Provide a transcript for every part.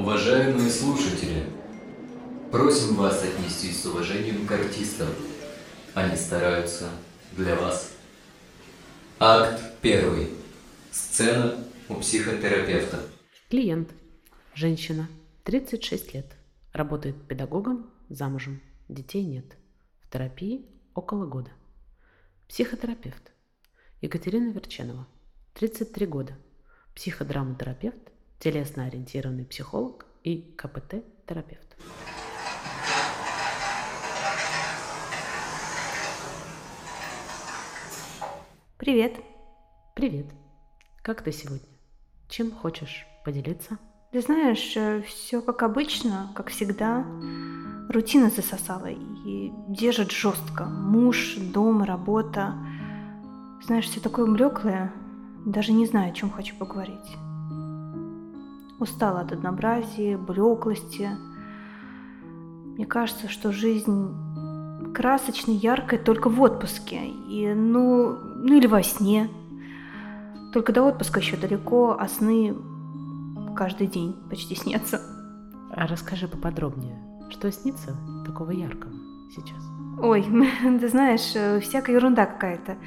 Уважаемые слушатели, просим вас отнестись с уважением к артистам. Они стараются для вас. Акт первый. Сцена у психотерапевта. Клиент. Женщина. 36 лет. Работает педагогом, замужем. Детей нет. В терапии около года. Психотерапевт. Екатерина Верченова. 33 года. Психодраматерапевт, телесно-ориентированный психолог и КПТ-терапевт. Привет. Привет. Как ты сегодня? Чем хочешь поделиться? Ты знаешь, все как обычно, как всегда. Рутина засосала и держит жестко. Муж, дом, работа. Знаешь, все такое блеклое. Даже не знаю, о чем хочу поговорить. Устала от однообразия, блеклости. Мне кажется, что жизнь красочная, яркая только в отпуске. И, ну, ну или во сне. Только до отпуска еще далеко, а сны каждый день почти снятся. А расскажи поподробнее, что снится такого яркого сейчас? Ой, ты знаешь, э, всякая ерунда какая-то.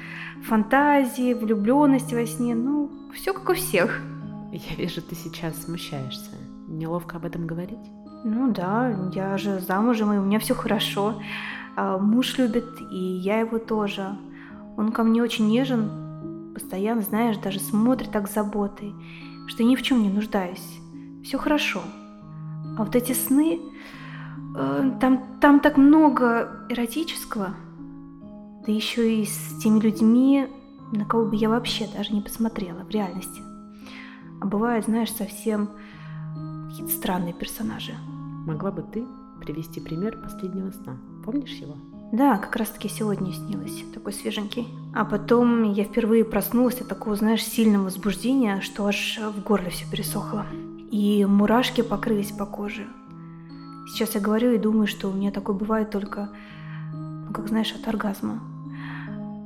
Фантазии, влюбленность во сне, ну, все как у всех. Я вижу, ты сейчас смущаешься. Неловко об этом говорить? Ну да, я же замужем, и у меня все хорошо. А муж любит, и я его тоже. Он ко мне очень нежен, постоянно, знаешь, даже смотрит так с заботой, что ни в чем не нуждаюсь. Все хорошо. А вот эти сны, э, там, там так много эротического, да еще и с теми людьми, на кого бы я вообще даже не посмотрела в реальности. А бывают, знаешь, совсем какие-то странные персонажи. Могла бы ты привести пример последнего сна? Помнишь его? Да, как раз таки сегодня снилось, такой свеженький. А потом я впервые проснулась от такого, знаешь, сильного возбуждения, что аж в горле все пересохло. И мурашки покрылись по коже. Сейчас я говорю и думаю, что у меня такое бывает только, ну, как знаешь, от оргазма.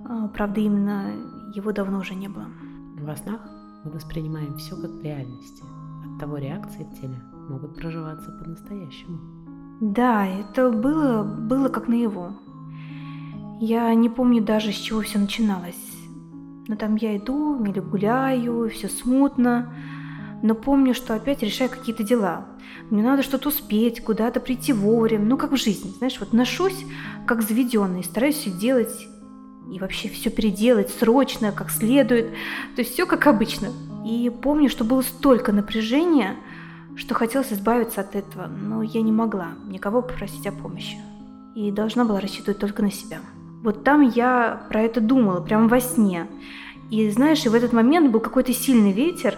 А, правда, именно его давно уже не было. Во снах мы воспринимаем все как в реальности. От того реакции в теле могут проживаться по-настоящему. Да, это было, было как наяву. Я не помню даже, с чего все начиналось. Но там я иду или гуляю, все смутно. Но помню, что опять решаю какие-то дела. Мне надо что-то успеть, куда-то прийти вовремя. Ну, как в жизни. Знаешь, вот ношусь, как заведенный, стараюсь все делать и вообще все переделать срочно, как следует. То есть все как обычно. И помню, что было столько напряжения, что хотелось избавиться от этого, но я не могла никого попросить о помощи. И должна была рассчитывать только на себя. Вот там я про это думала, прямо во сне. И знаешь, и в этот момент был какой-то сильный ветер,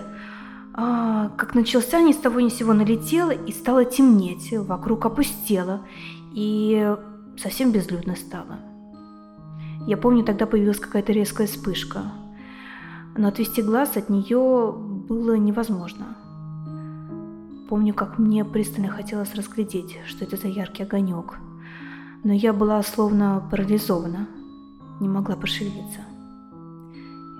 а, как начался ни с того ни с сего налетело и стало темнеть, вокруг опустело, и совсем безлюдно стало. Я помню, тогда появилась какая-то резкая вспышка, но отвести глаз от нее было невозможно. Помню, как мне пристально хотелось разглядеть, что это за яркий огонек – но я была словно парализована, не могла пошевелиться.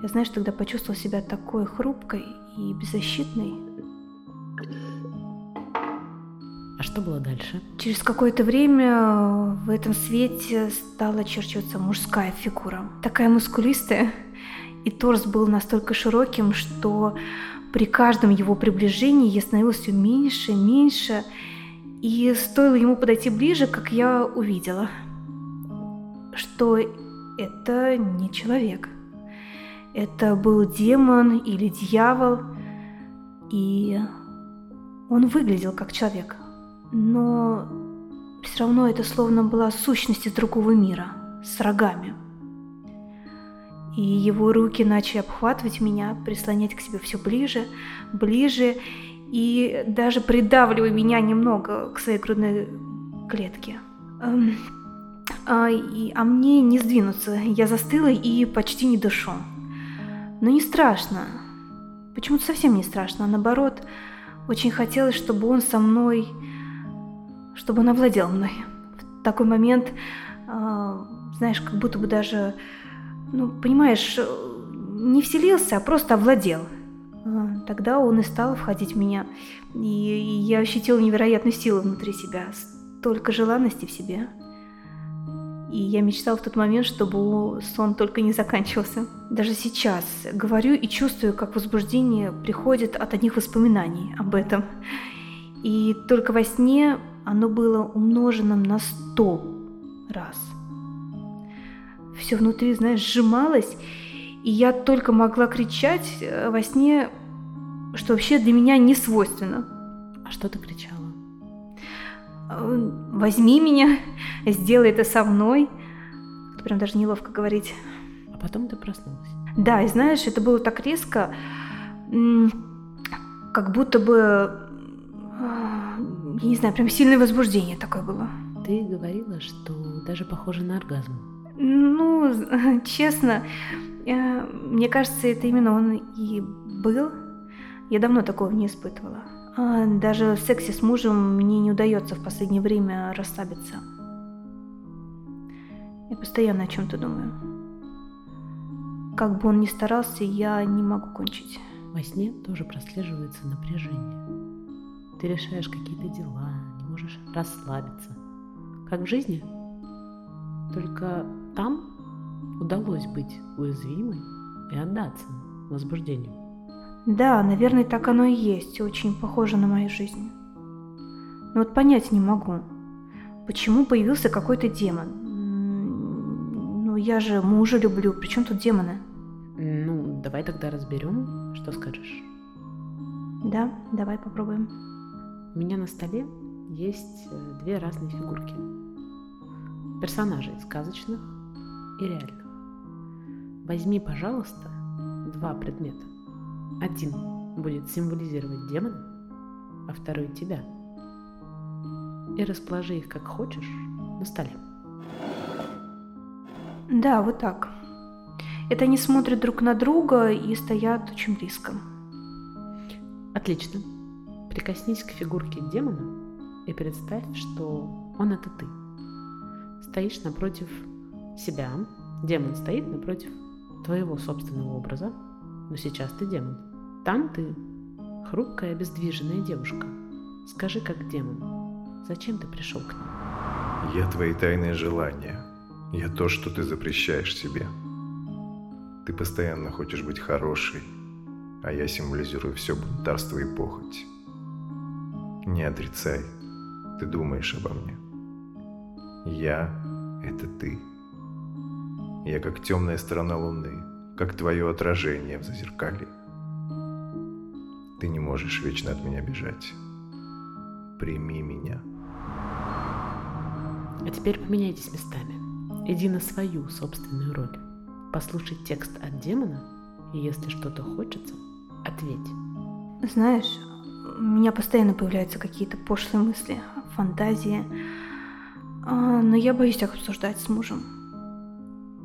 Я, знаешь, тогда почувствовала себя такой хрупкой и беззащитной. А что было дальше? Через какое-то время в этом свете стала очерчиваться мужская фигура. Такая мускулистая. И торс был настолько широким, что при каждом его приближении я становилась все меньше, меньше, и стоило ему подойти ближе, как я увидела, что это не человек. Это был демон или дьявол, и он выглядел как человек. Но все равно это словно была сущность из другого мира, с рогами. И его руки начали обхватывать меня, прислонять к себе все ближе, ближе, и даже придавливая меня немного к своей грудной клетке. Эм, а, и, а мне не сдвинуться, я застыла и почти не дышу. Но не страшно. Почему-то совсем не страшно, а наоборот, очень хотелось, чтобы он со мной, чтобы он овладел мной. В такой момент, э, знаешь, как будто бы даже, ну, понимаешь, не вселился, а просто овладел. А, тогда он и стал входить в меня, и я ощутила невероятную силу внутри себя, столько желанности в себе. И я мечтала в тот момент, чтобы сон только не заканчивался. Даже сейчас говорю и чувствую, как возбуждение приходит от одних воспоминаний об этом. И только во сне оно было умножено на сто раз. Все внутри, знаешь, сжималось, и я только могла кричать э, во сне, что вообще для меня не свойственно. А что ты кричала? Э, Возьми меня, сделай это со мной. Это прям даже неловко говорить. А потом ты проснулась. Да, и знаешь, это было так резко, как будто бы, я не знаю, прям сильное возбуждение такое было. Ты говорила, что даже похоже на оргазм. Ну, честно, э, мне кажется, это именно он и был. Я давно такого не испытывала. А даже в сексе с мужем мне не удается в последнее время расслабиться. Я постоянно о чем-то думаю. Как бы он ни старался, я не могу кончить. Во сне тоже прослеживается напряжение. Ты решаешь какие-то дела, не можешь расслабиться. Как в жизни. Только там удалось быть уязвимой и отдаться возбуждению. Да, наверное, так оно и есть, очень похоже на мою жизнь. Но вот понять не могу, почему появился какой-то демон. Ну, я же мужа люблю, при чем тут демоны? Ну, давай тогда разберем, что скажешь. Да, давай попробуем. У меня на столе есть э, две разные фигурки. Персонажей сказочных и реальных. Возьми, пожалуйста, два предмета. Один будет символизировать демона, а второй тебя. И расположи их как хочешь на столе. Да, вот так. Это они смотрят друг на друга и стоят очень близко. Отлично. Прикоснись к фигурке демона и представь, что он это ты. Стоишь напротив себя, демон стоит напротив твоего собственного образа, но сейчас ты демон. Там ты хрупкая, обездвиженная девушка. Скажи, как демон, зачем ты пришел к ним? Я твои тайные желания. Я то, что ты запрещаешь себе. Ты постоянно хочешь быть хорошей, а я символизирую все бунтарство и похоть. Не отрицай, ты думаешь обо мне. Я — это ты. Я как темная сторона Луны, как твое отражение в зазеркалье. Ты не можешь вечно от меня бежать. Прими меня. А теперь поменяйтесь местами. Иди на свою собственную роль. Послушай текст от демона, и если что-то хочется, ответь. Знаешь, у меня постоянно появляются какие-то пошлые мысли, фантазии, а, но я боюсь их обсуждать с мужем.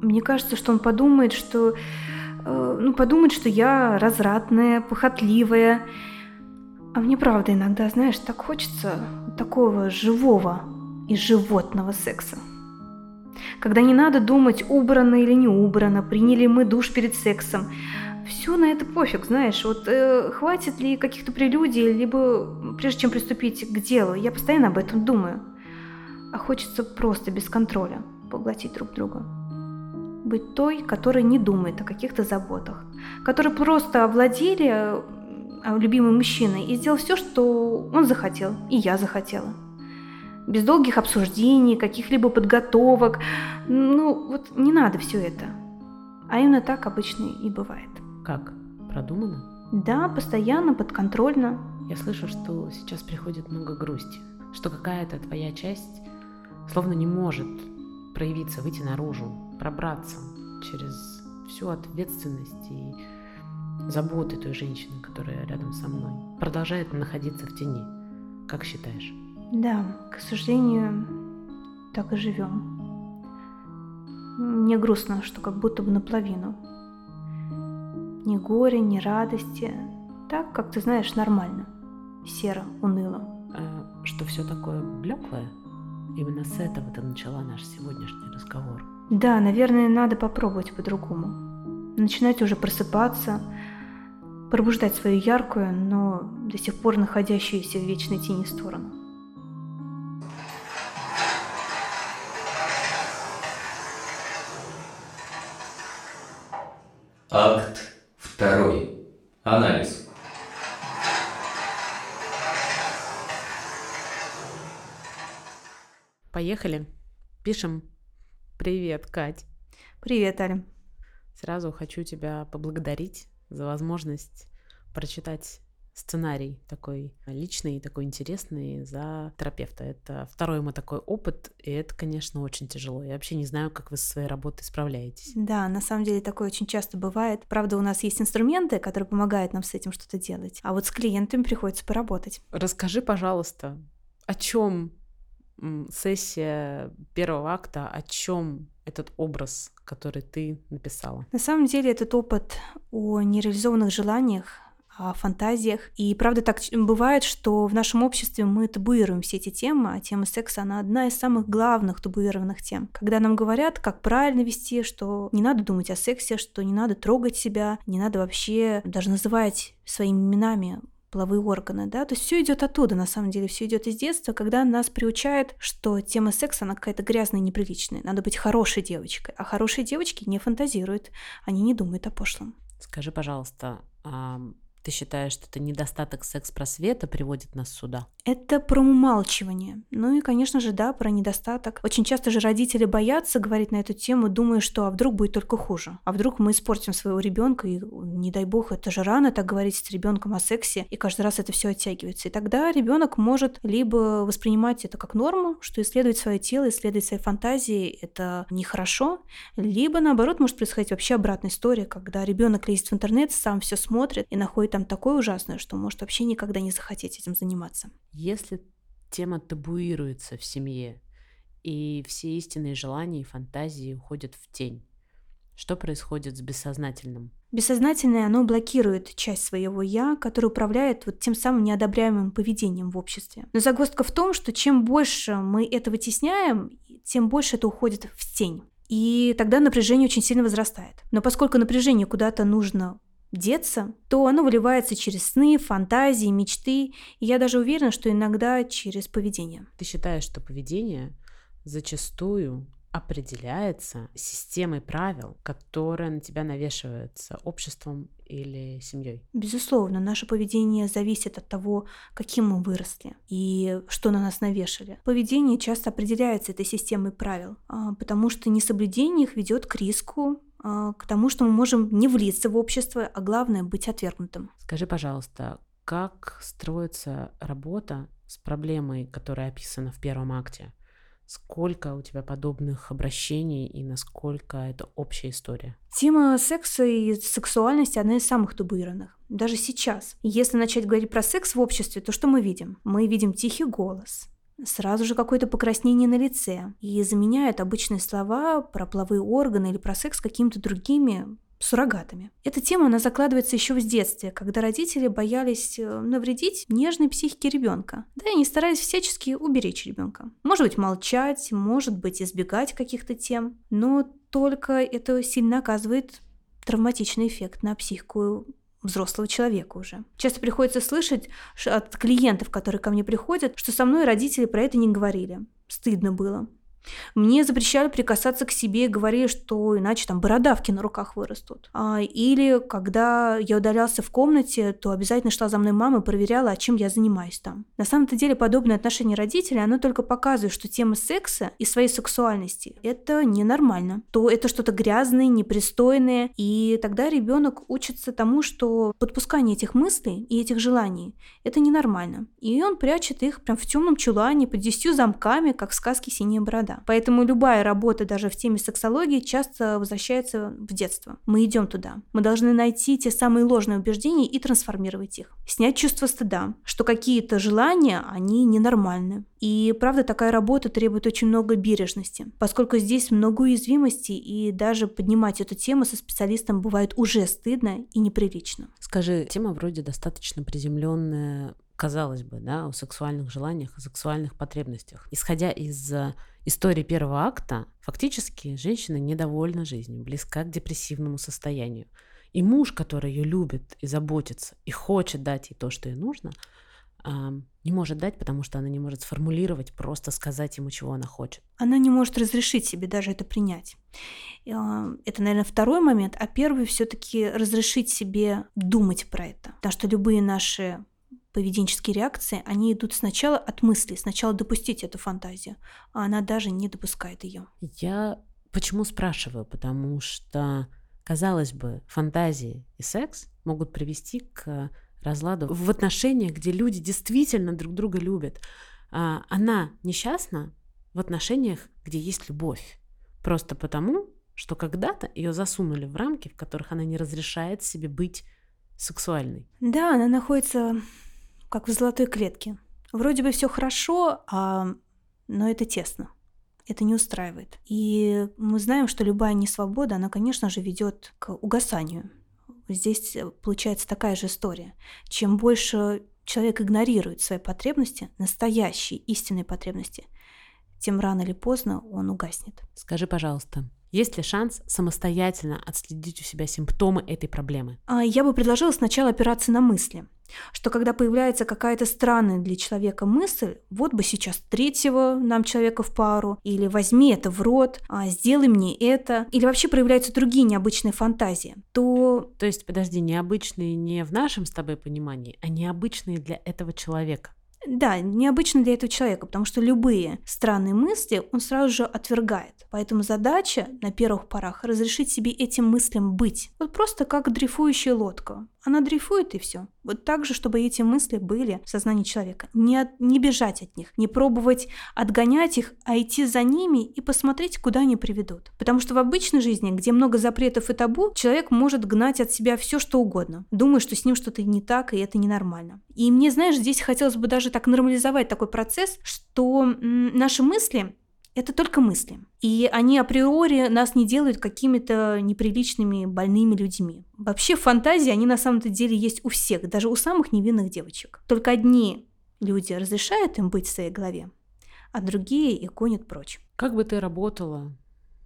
Мне кажется, что он подумает, что э, ну, подумает, что я развратная, похотливая. А мне правда иногда, знаешь, так хочется такого живого и животного секса. Когда не надо думать, убрано или не убрано, приняли мы душ перед сексом. Все на это пофиг, знаешь. Вот э, хватит ли каких-то прелюдий, либо прежде чем приступить к делу, я постоянно об этом думаю. А хочется просто без контроля поглотить друг друга. Быть той, которая не думает о каких-то заботах, которая просто овладели э, любимым мужчиной и сделал все, что он захотел, и я захотела без долгих обсуждений, каких-либо подготовок. Ну, вот не надо все это. А именно так обычно и бывает. Как? Продумано? Да, постоянно, подконтрольно. Я слышу, что сейчас приходит много грусти, что какая-то твоя часть словно не может проявиться, выйти наружу, пробраться через всю ответственность и заботы той женщины, которая рядом со мной, продолжает находиться в тени. Как считаешь? Да, к сожалению, так и живем. Мне грустно, что как будто бы наполовину. Ни горя, ни радости. Так, как ты знаешь, нормально. Серо, уныло. А что все такое блеклое? Именно с этого ты начала наш сегодняшний разговор. Да, наверное, надо попробовать по-другому. Начинать уже просыпаться, пробуждать свою яркую, но до сих пор находящуюся в вечной тени сторону. Акт Поехали. Пишем. Привет, Кать. Привет, Аля. Сразу хочу тебя поблагодарить за возможность прочитать сценарий такой личный, такой интересный за терапевта. Это второй мой такой опыт, и это, конечно, очень тяжело. Я вообще не знаю, как вы со своей работой справляетесь. Да, на самом деле такое очень часто бывает. Правда, у нас есть инструменты, которые помогают нам с этим что-то делать, а вот с клиентами приходится поработать. Расскажи, пожалуйста, о чем сессия первого акта, о чем этот образ, который ты написала? На самом деле этот опыт о нереализованных желаниях, о фантазиях. И правда так бывает, что в нашем обществе мы табуируем все эти темы, а тема секса, она одна из самых главных табуированных тем. Когда нам говорят, как правильно вести, что не надо думать о сексе, что не надо трогать себя, не надо вообще даже называть своими именами половые органы, да, то есть все идет оттуда, на самом деле, все идет из детства, когда нас приучают, что тема секса, она какая-то грязная, неприличная, надо быть хорошей девочкой, а хорошие девочки не фантазируют, они не думают о пошлом. Скажи, пожалуйста, ты считаешь, что это недостаток секс-просвета приводит нас сюда? Это про умалчивание. Ну и, конечно же, да, про недостаток. Очень часто же родители боятся говорить на эту тему, думая, что а вдруг будет только хуже. А вдруг мы испортим своего ребенка, и не дай бог, это же рано так говорить с ребенком о сексе, и каждый раз это все оттягивается. И тогда ребенок может либо воспринимать это как норму, что исследовать свое тело, исследовать свои фантазии это нехорошо, либо наоборот может происходить вообще обратная история, когда ребенок лезет в интернет, сам все смотрит и находит там такое ужасное, что может вообще никогда не захотеть этим заниматься. Если тема табуируется в семье, и все истинные желания и фантазии уходят в тень, что происходит с бессознательным? Бессознательное, оно блокирует часть своего «я», который управляет вот тем самым неодобряемым поведением в обществе. Но загвоздка в том, что чем больше мы это вытесняем, тем больше это уходит в тень. И тогда напряжение очень сильно возрастает. Но поскольку напряжение куда-то нужно деться, то оно выливается через сны, фантазии, мечты, и я даже уверена, что иногда через поведение. Ты считаешь, что поведение зачастую определяется системой правил, которые на тебя навешиваются обществом или семьей? Безусловно, наше поведение зависит от того, каким мы выросли и что на нас навешали. Поведение часто определяется этой системой правил, а, потому что несоблюдение их ведет к риску к тому, что мы можем не влиться в общество, а главное быть отвергнутым. Скажи, пожалуйста, как строится работа с проблемой, которая описана в первом акте? Сколько у тебя подобных обращений и насколько это общая история? Тема секса и сексуальности одна из самых табуированных. Даже сейчас. Если начать говорить про секс в обществе, то что мы видим? Мы видим тихий голос, сразу же какое-то покраснение на лице и заменяют обычные слова про половые органы или про секс какими-то другими суррогатами. Эта тема, она закладывается еще в детстве, когда родители боялись э, навредить нежной психике ребенка. Да, и они старались всячески уберечь ребенка. Может быть, молчать, может быть, избегать каких-то тем, но только это сильно оказывает травматичный эффект на психику взрослого человека уже. Часто приходится слышать от клиентов, которые ко мне приходят, что со мной родители про это не говорили. Стыдно было. Мне запрещали прикасаться к себе и говорили, что иначе там бородавки на руках вырастут. А, или когда я удалялся в комнате, то обязательно шла за мной мама и проверяла, а чем я занимаюсь там. На самом-то деле подобное отношение родителей, оно только показывает, что тема секса и своей сексуальности – это ненормально. То это что-то грязное, непристойное, и тогда ребенок учится тому, что подпускание этих мыслей и этих желаний – это ненормально. И он прячет их прям в темном чулане под десятью замками, как в сказке «Синяя борода». Поэтому любая работа даже в теме сексологии часто возвращается в детство. Мы идем туда. Мы должны найти те самые ложные убеждения и трансформировать их. Снять чувство стыда, что какие-то желания, они ненормальны. И правда, такая работа требует очень много бережности, поскольку здесь много уязвимостей, и даже поднимать эту тему со специалистом бывает уже стыдно и неприлично. Скажи, тема вроде достаточно приземленная, казалось бы, да, о сексуальных желаниях, о сексуальных потребностях. Исходя из э, истории первого акта, фактически женщина недовольна жизнью, близка к депрессивному состоянию. И муж, который ее любит и заботится, и хочет дать ей то, что ей нужно, не может дать, потому что она не может сформулировать, просто сказать ему, чего она хочет. Она не может разрешить себе даже это принять. Это, наверное, второй момент, а первый все-таки разрешить себе думать про это. Потому что любые наши поведенческие реакции, они идут сначала от мысли, сначала допустить эту фантазию, а она даже не допускает ее. Я почему спрашиваю? Потому что, казалось бы, фантазии и секс могут привести к разладу в отношениях, где люди действительно друг друга любят. А, она несчастна в отношениях, где есть любовь. Просто потому, что когда-то ее засунули в рамки, в которых она не разрешает себе быть сексуальной. Да, она находится как в золотой клетке. Вроде бы все хорошо, а... но это тесно. Это не устраивает. И мы знаем, что любая несвобода, она, конечно же, ведет к угасанию здесь получается такая же история. Чем больше человек игнорирует свои потребности, настоящие, истинные потребности, тем рано или поздно он угаснет. Скажи, пожалуйста, есть ли шанс самостоятельно отследить у себя симптомы этой проблемы? А, я бы предложила сначала опираться на мысли что когда появляется какая-то странная для человека мысль, вот бы сейчас третьего нам человека в пару, или возьми это в рот, а сделай мне это, или вообще проявляются другие необычные фантазии, то... То есть, подожди, необычные не в нашем с тобой понимании, а необычные для этого человека. Да, необычно для этого человека, потому что любые странные мысли он сразу же отвергает. Поэтому задача на первых порах разрешить себе этим мыслям быть. Вот просто как дрейфующая лодка. Она дрейфует и все. Вот так же, чтобы эти мысли были в сознании человека. Не, от, не бежать от них, не пробовать отгонять их, а идти за ними и посмотреть, куда они приведут. Потому что в обычной жизни, где много запретов и табу, человек может гнать от себя все, что угодно, думая, что с ним что-то не так, и это ненормально. И мне, знаешь, здесь хотелось бы даже так нормализовать такой процесс, что наши мысли это только мысли. И они априори нас не делают какими-то неприличными, больными людьми. Вообще фантазии, они на самом-то деле есть у всех, даже у самых невинных девочек. Только одни люди разрешают им быть в своей голове, а другие их гонят прочь. Как бы ты работала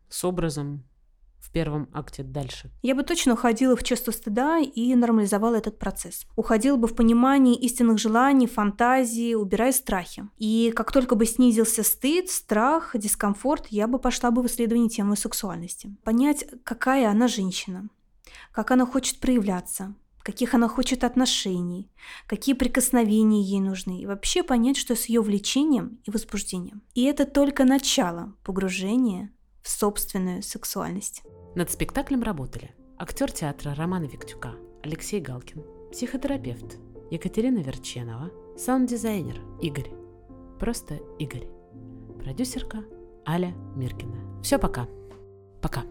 с образом в первом акте дальше? Я бы точно уходила в чувство стыда и нормализовала этот процесс. Уходила бы в понимание истинных желаний, фантазии, убирая страхи. И как только бы снизился стыд, страх, дискомфорт, я бы пошла бы в исследование темы сексуальности. Понять, какая она женщина, как она хочет проявляться, каких она хочет отношений, какие прикосновения ей нужны, и вообще понять, что с ее влечением и возбуждением. И это только начало погружения в собственную сексуальность. Над спектаклем работали актер театра Романа Виктюка Алексей Галкин, психотерапевт Екатерина Верченова, саунд-дизайнер Игорь. Просто Игорь. Продюсерка Аля Миркина. Все, пока. Пока.